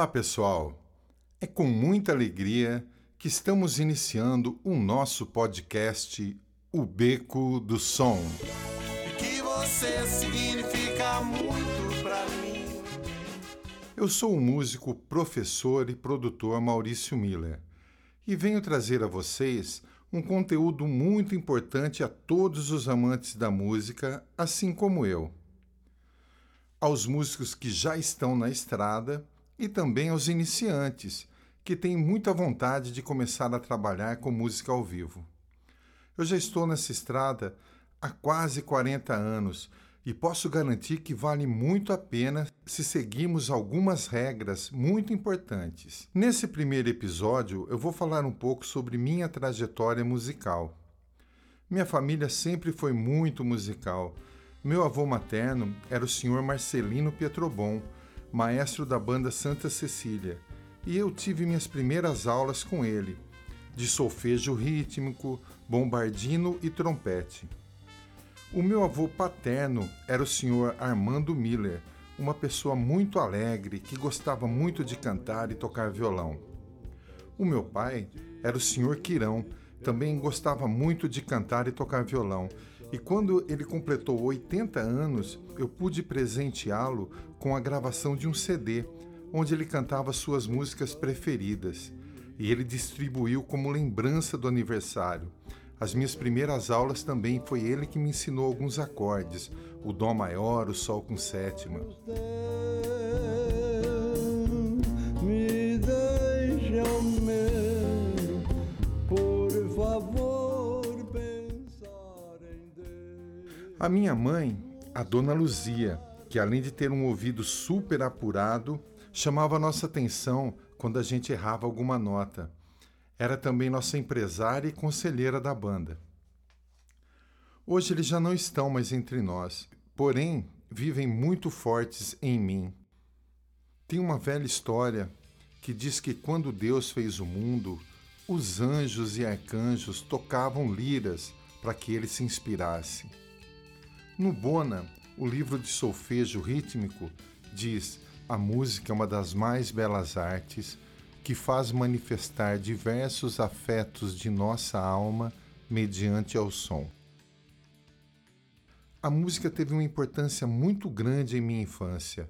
Olá, pessoal! É com muita alegria que estamos iniciando o nosso podcast O Beco do Som. E que você significa muito pra mim. Eu sou o músico, professor e produtor Maurício Miller e venho trazer a vocês um conteúdo muito importante a todos os amantes da música, assim como eu. Aos músicos que já estão na estrada e também aos iniciantes que têm muita vontade de começar a trabalhar com música ao vivo. Eu já estou nessa estrada há quase 40 anos e posso garantir que vale muito a pena se seguirmos algumas regras muito importantes. Nesse primeiro episódio, eu vou falar um pouco sobre minha trajetória musical. Minha família sempre foi muito musical. Meu avô materno era o senhor Marcelino Pietrobon, maestro da banda Santa Cecília, e eu tive minhas primeiras aulas com ele, de solfejo rítmico, bombardino e trompete. O meu avô paterno era o senhor Armando Miller, uma pessoa muito alegre que gostava muito de cantar e tocar violão. O meu pai era o senhor Quirão, também gostava muito de cantar e tocar violão. E quando ele completou 80 anos, eu pude presenteá-lo com a gravação de um CD, onde ele cantava suas músicas preferidas. E ele distribuiu como lembrança do aniversário. As minhas primeiras aulas também foi ele que me ensinou alguns acordes, o Dó maior, o Sol com sétima. A minha mãe, a dona Luzia, que além de ter um ouvido super apurado, chamava nossa atenção quando a gente errava alguma nota. Era também nossa empresária e conselheira da banda. Hoje eles já não estão mais entre nós, porém vivem muito fortes em mim. Tem uma velha história que diz que quando Deus fez o mundo, os anjos e arcanjos tocavam liras para que ele se inspirasse. No Bona, o livro de solfejo rítmico, diz: a música é uma das mais belas artes que faz manifestar diversos afetos de nossa alma mediante ao som. A música teve uma importância muito grande em minha infância.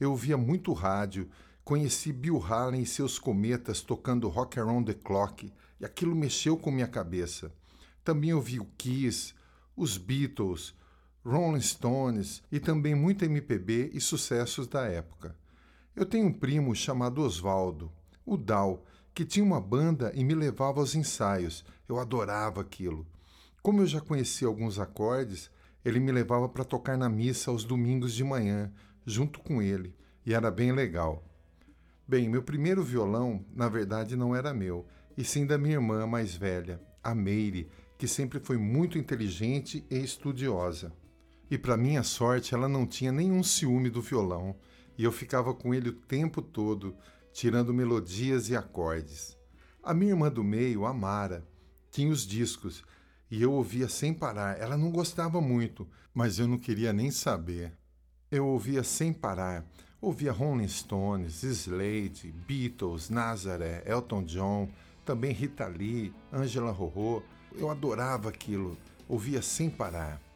Eu ouvia muito rádio, conheci Bill Haley e seus cometas tocando Rock Around the Clock, e aquilo mexeu com minha cabeça. Também ouvi o Kiss, os Beatles, Rolling Stones e também muito MPB e sucessos da época. Eu tenho um primo chamado Oswaldo o Dal, que tinha uma banda e me levava aos ensaios. Eu adorava aquilo. Como eu já conhecia alguns acordes, ele me levava para tocar na missa aos domingos de manhã, junto com ele, e era bem legal. Bem, meu primeiro violão, na verdade, não era meu, e sim da minha irmã mais velha, a Meire, que sempre foi muito inteligente e estudiosa. E para minha sorte, ela não tinha nenhum ciúme do violão, e eu ficava com ele o tempo todo, tirando melodias e acordes. A minha irmã do meio, a Mara, tinha os discos e eu ouvia sem parar. Ela não gostava muito, mas eu não queria nem saber. Eu ouvia sem parar. Ouvia Rolling Stones, Slade, Beatles, Nazaré, Elton John, também Rita Lee, Angela Rorô. Eu adorava aquilo, ouvia sem parar.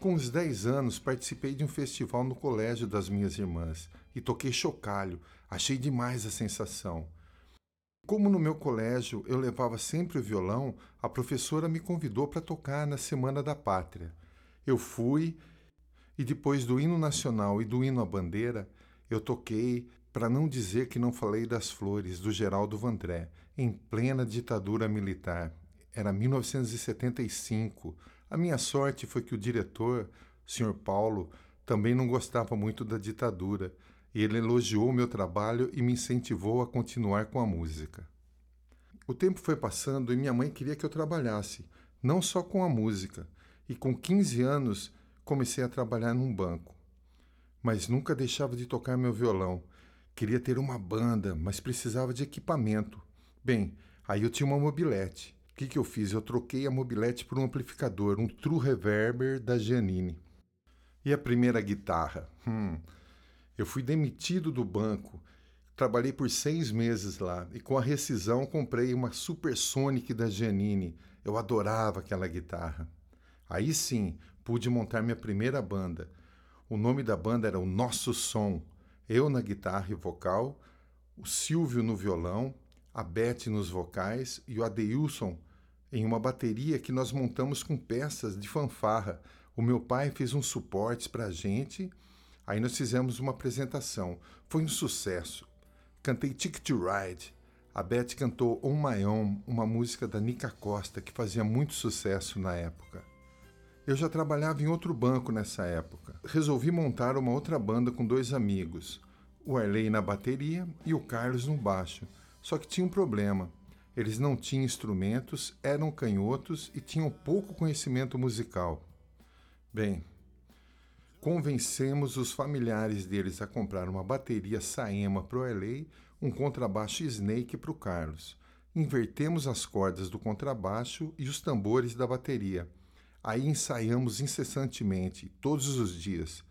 Com os 10 anos, participei de um festival no colégio das minhas irmãs e toquei chocalho. Achei demais a sensação. Como no meu colégio eu levava sempre o violão, a professora me convidou para tocar na Semana da Pátria. Eu fui e depois do hino nacional e do hino à bandeira, eu toquei para não dizer que não falei das flores do Geraldo Vandré, em plena ditadura militar. Era 1975. A minha sorte foi que o diretor, Sr. Paulo, também não gostava muito da ditadura, e ele elogiou meu trabalho e me incentivou a continuar com a música. O tempo foi passando e minha mãe queria que eu trabalhasse, não só com a música, e com 15 anos comecei a trabalhar num banco. Mas nunca deixava de tocar meu violão. Queria ter uma banda, mas precisava de equipamento. Bem, aí eu tinha uma mobilete que, que eu fiz? Eu troquei a mobilete por um amplificador, um True Reverber da Giannini. E a primeira guitarra? Hum, eu fui demitido do banco. Trabalhei por seis meses lá e com a rescisão comprei uma Supersonic da Giannini. Eu adorava aquela guitarra. Aí sim, pude montar minha primeira banda. O nome da banda era O Nosso Som. Eu na guitarra e vocal, o Silvio no violão, a Beth nos vocais e o Adeilson em uma bateria que nós montamos com peças de fanfarra. O meu pai fez uns suportes para a gente, aí nós fizemos uma apresentação. Foi um sucesso. Cantei Ticket to Ride. A Beth cantou On My Own, uma música da Nica Costa que fazia muito sucesso na época. Eu já trabalhava em outro banco nessa época. Resolvi montar uma outra banda com dois amigos, o Arley na bateria e o Carlos no baixo. Só que tinha um problema. Eles não tinham instrumentos, eram canhotos e tinham pouco conhecimento musical. Bem, convencemos os familiares deles a comprar uma bateria Saema para o Arley, um contrabaixo Snake para o Carlos. Invertemos as cordas do contrabaixo e os tambores da bateria. Aí ensaiamos incessantemente, todos os dias.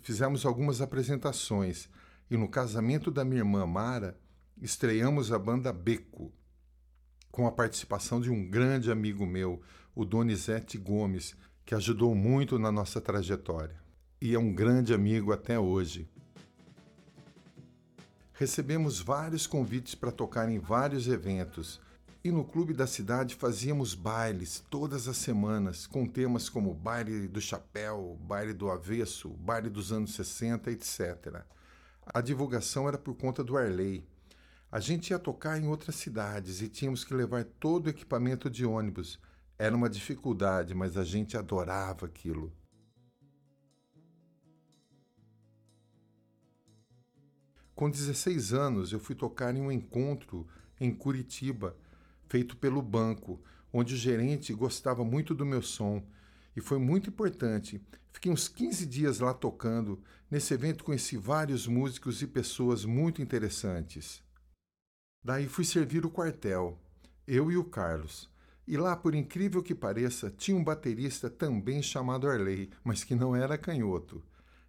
Fizemos algumas apresentações e no casamento da minha irmã Mara, estreamos a banda Beco, com a participação de um grande amigo meu, o Donizete Gomes, que ajudou muito na nossa trajetória e é um grande amigo até hoje. Recebemos vários convites para tocar em vários eventos e no clube da cidade fazíamos bailes todas as semanas com temas como baile do chapéu, baile do avesso, baile dos anos 60, etc. A divulgação era por conta do Arley. A gente ia tocar em outras cidades e tínhamos que levar todo o equipamento de ônibus era uma dificuldade, mas a gente adorava aquilo. Com 16 anos, eu fui tocar em um encontro em Curitiba, feito pelo banco, onde o gerente gostava muito do meu som e foi muito importante. Fiquei uns 15 dias lá tocando. Nesse evento conheci vários músicos e pessoas muito interessantes. Daí fui servir o quartel, eu e o Carlos. E lá, por incrível que pareça, tinha um baterista também chamado Arley, mas que não era canhoto.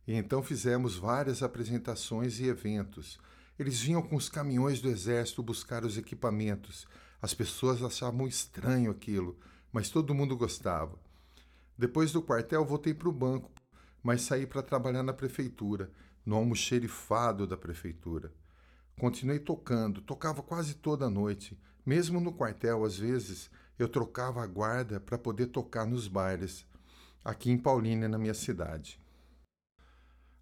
E então fizemos várias apresentações e eventos. Eles vinham com os caminhões do exército buscar os equipamentos. As pessoas achavam estranho aquilo, mas todo mundo gostava. Depois do quartel, voltei para o banco, mas saí para trabalhar na prefeitura, no almoxerifado da prefeitura. Continuei tocando, tocava quase toda noite. Mesmo no quartel, às vezes, eu trocava a guarda para poder tocar nos bailes, aqui em Paulínia, na minha cidade.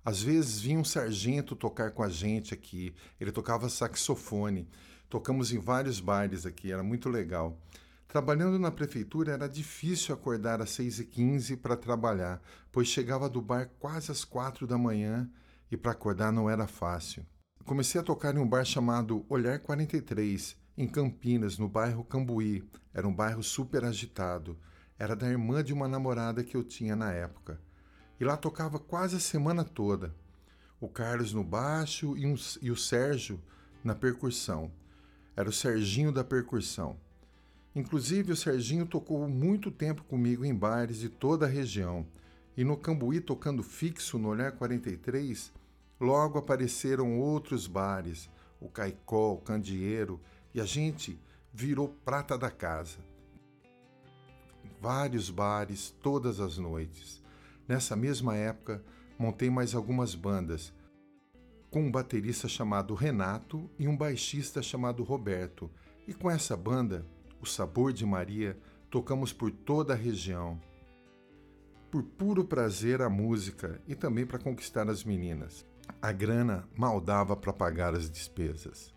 Às vezes vinha um sargento tocar com a gente aqui, ele tocava saxofone. Tocamos em vários bailes aqui, era muito legal. Trabalhando na prefeitura era difícil acordar às 6h15 para trabalhar, pois chegava do bar quase às quatro da manhã e para acordar não era fácil. Comecei a tocar em um bar chamado Olhar 43, em Campinas, no bairro Cambuí. Era um bairro super agitado. Era da irmã de uma namorada que eu tinha na época. E lá tocava quase a semana toda. O Carlos no baixo e, um, e o Sérgio na percussão. Era o Serginho da percussão. Inclusive, o Serginho tocou muito tempo comigo em bares de toda a região. E no Cambuí, tocando fixo no Olhar 43, logo apareceram outros bares, o Caicó, o Candeeiro, e a gente virou prata da casa. Vários bares todas as noites. Nessa mesma época, montei mais algumas bandas, com um baterista chamado Renato e um baixista chamado Roberto. E com essa banda, o Sabor de Maria, tocamos por toda a região. Por puro prazer à música e também para conquistar as meninas. A grana mal dava para pagar as despesas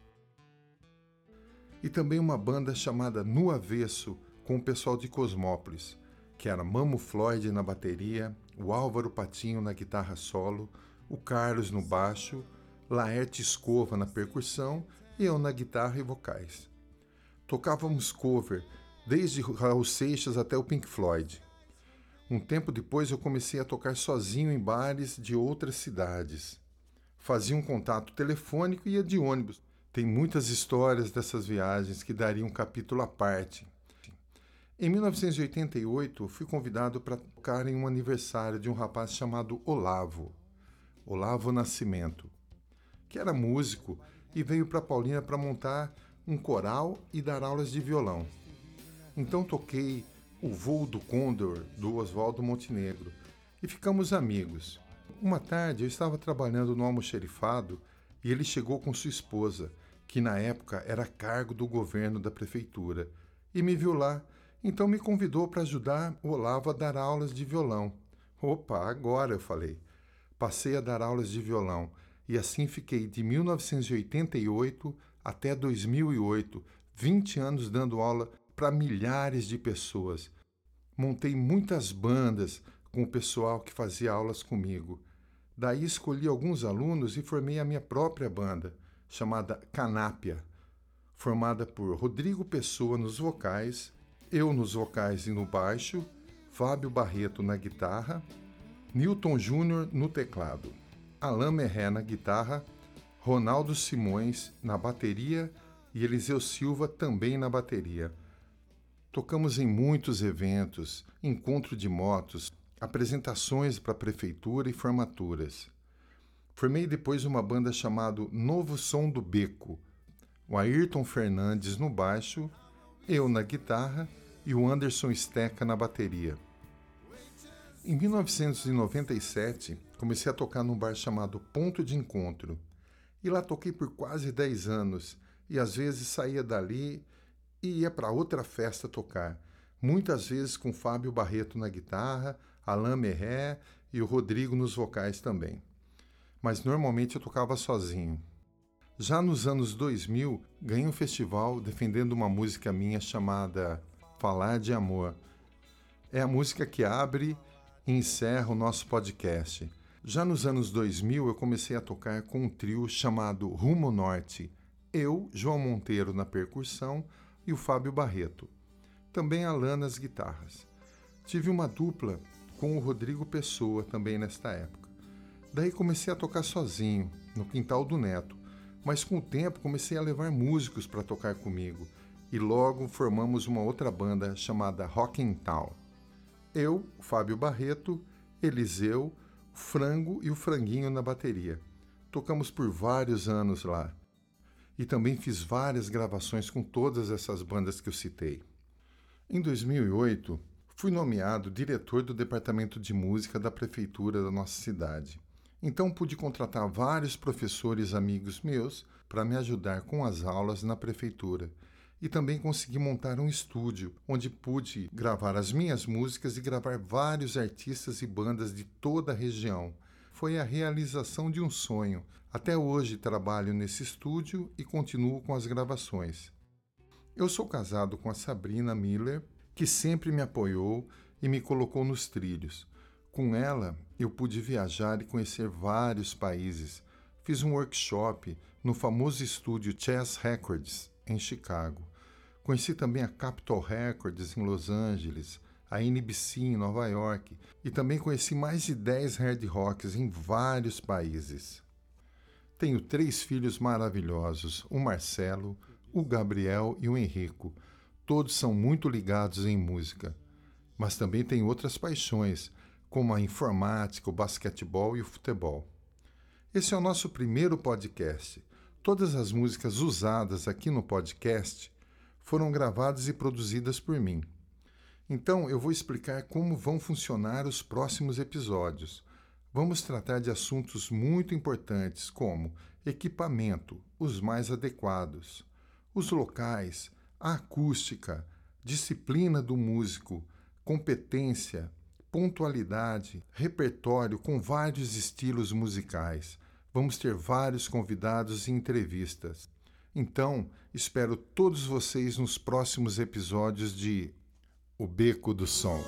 e também uma banda chamada No Avesso, com o pessoal de Cosmópolis, que era Mamo Floyd na bateria, o Álvaro Patinho na guitarra solo, o Carlos no baixo, Laerte Escova na percussão e eu na guitarra e vocais. Tocávamos cover, desde Raul Seixas até o Pink Floyd. Um tempo depois eu comecei a tocar sozinho em bares de outras cidades. Fazia um contato telefônico e ia de ônibus, tem muitas histórias dessas viagens que dariam um capítulo à parte. Em 1988, fui convidado para tocar em um aniversário de um rapaz chamado Olavo, Olavo Nascimento, que era músico e veio para Paulina para montar um coral e dar aulas de violão. Então toquei O Voo do Condor, do Oswaldo Montenegro, e ficamos amigos. Uma tarde eu estava trabalhando no almoxerifado e ele chegou com sua esposa, que na época era cargo do governo da prefeitura, e me viu lá, então me convidou para ajudar o Olavo a dar aulas de violão. Opa, agora eu falei. Passei a dar aulas de violão e assim fiquei de 1988 até 2008, 20 anos dando aula para milhares de pessoas. Montei muitas bandas com o pessoal que fazia aulas comigo. Daí escolhi alguns alunos e formei a minha própria banda, chamada Canápia, formada por Rodrigo Pessoa nos vocais, eu nos vocais e no baixo, Fábio Barreto na guitarra, Newton Júnior no teclado, Alain Merré na guitarra, Ronaldo Simões na bateria e Eliseu Silva também na bateria. Tocamos em muitos eventos, encontro de motos, apresentações para prefeitura e formaturas. Formei depois uma banda chamada Novo Som do Beco, o Ayrton Fernandes no baixo, eu na guitarra e o Anderson Steca na bateria. Em 1997, comecei a tocar num bar chamado Ponto de Encontro. E lá toquei por quase 10 anos, e às vezes saía dali e ia para outra festa tocar, muitas vezes com Fábio Barreto na guitarra, Alain Merré e o Rodrigo nos vocais também. Mas normalmente eu tocava sozinho. Já nos anos 2000, ganhei um festival defendendo uma música minha chamada Falar de Amor. É a música que abre e encerra o nosso podcast. Já nos anos 2000, eu comecei a tocar com um trio chamado Rumo Norte. Eu, João Monteiro na percussão, e o Fábio Barreto. Também Alan nas guitarras. Tive uma dupla com o Rodrigo Pessoa também nesta época. Daí comecei a tocar sozinho, no quintal do Neto, mas com o tempo comecei a levar músicos para tocar comigo e logo formamos uma outra banda chamada Rock and Town. Eu, Fábio Barreto, Eliseu, Frango e o Franguinho na bateria. Tocamos por vários anos lá e também fiz várias gravações com todas essas bandas que eu citei. Em 2008, fui nomeado diretor do departamento de música da prefeitura da nossa cidade. Então pude contratar vários professores amigos meus para me ajudar com as aulas na prefeitura. E também consegui montar um estúdio onde pude gravar as minhas músicas e gravar vários artistas e bandas de toda a região. Foi a realização de um sonho até hoje trabalho nesse estúdio e continuo com as gravações. Eu sou casado com a Sabrina Miller, que sempre me apoiou e me colocou nos trilhos. Com ela, eu pude viajar e conhecer vários países. Fiz um workshop no famoso estúdio Chess Records, em Chicago. Conheci também a Capitol Records, em Los Angeles, a NBC, em Nova York, e também conheci mais de 10 hard rocks em vários países. Tenho três filhos maravilhosos: o Marcelo, o Gabriel e o Henrico. Todos são muito ligados em música. Mas também tenho outras paixões, como a informática, o basquetebol e o futebol. Esse é o nosso primeiro podcast. Todas as músicas usadas aqui no podcast foram gravadas e produzidas por mim. Então eu vou explicar como vão funcionar os próximos episódios. Vamos tratar de assuntos muito importantes como equipamento, os mais adequados, os locais, a acústica, disciplina do músico, competência, pontualidade, repertório com vários estilos musicais. Vamos ter vários convidados e entrevistas. Então, espero todos vocês nos próximos episódios de O Beco do Som.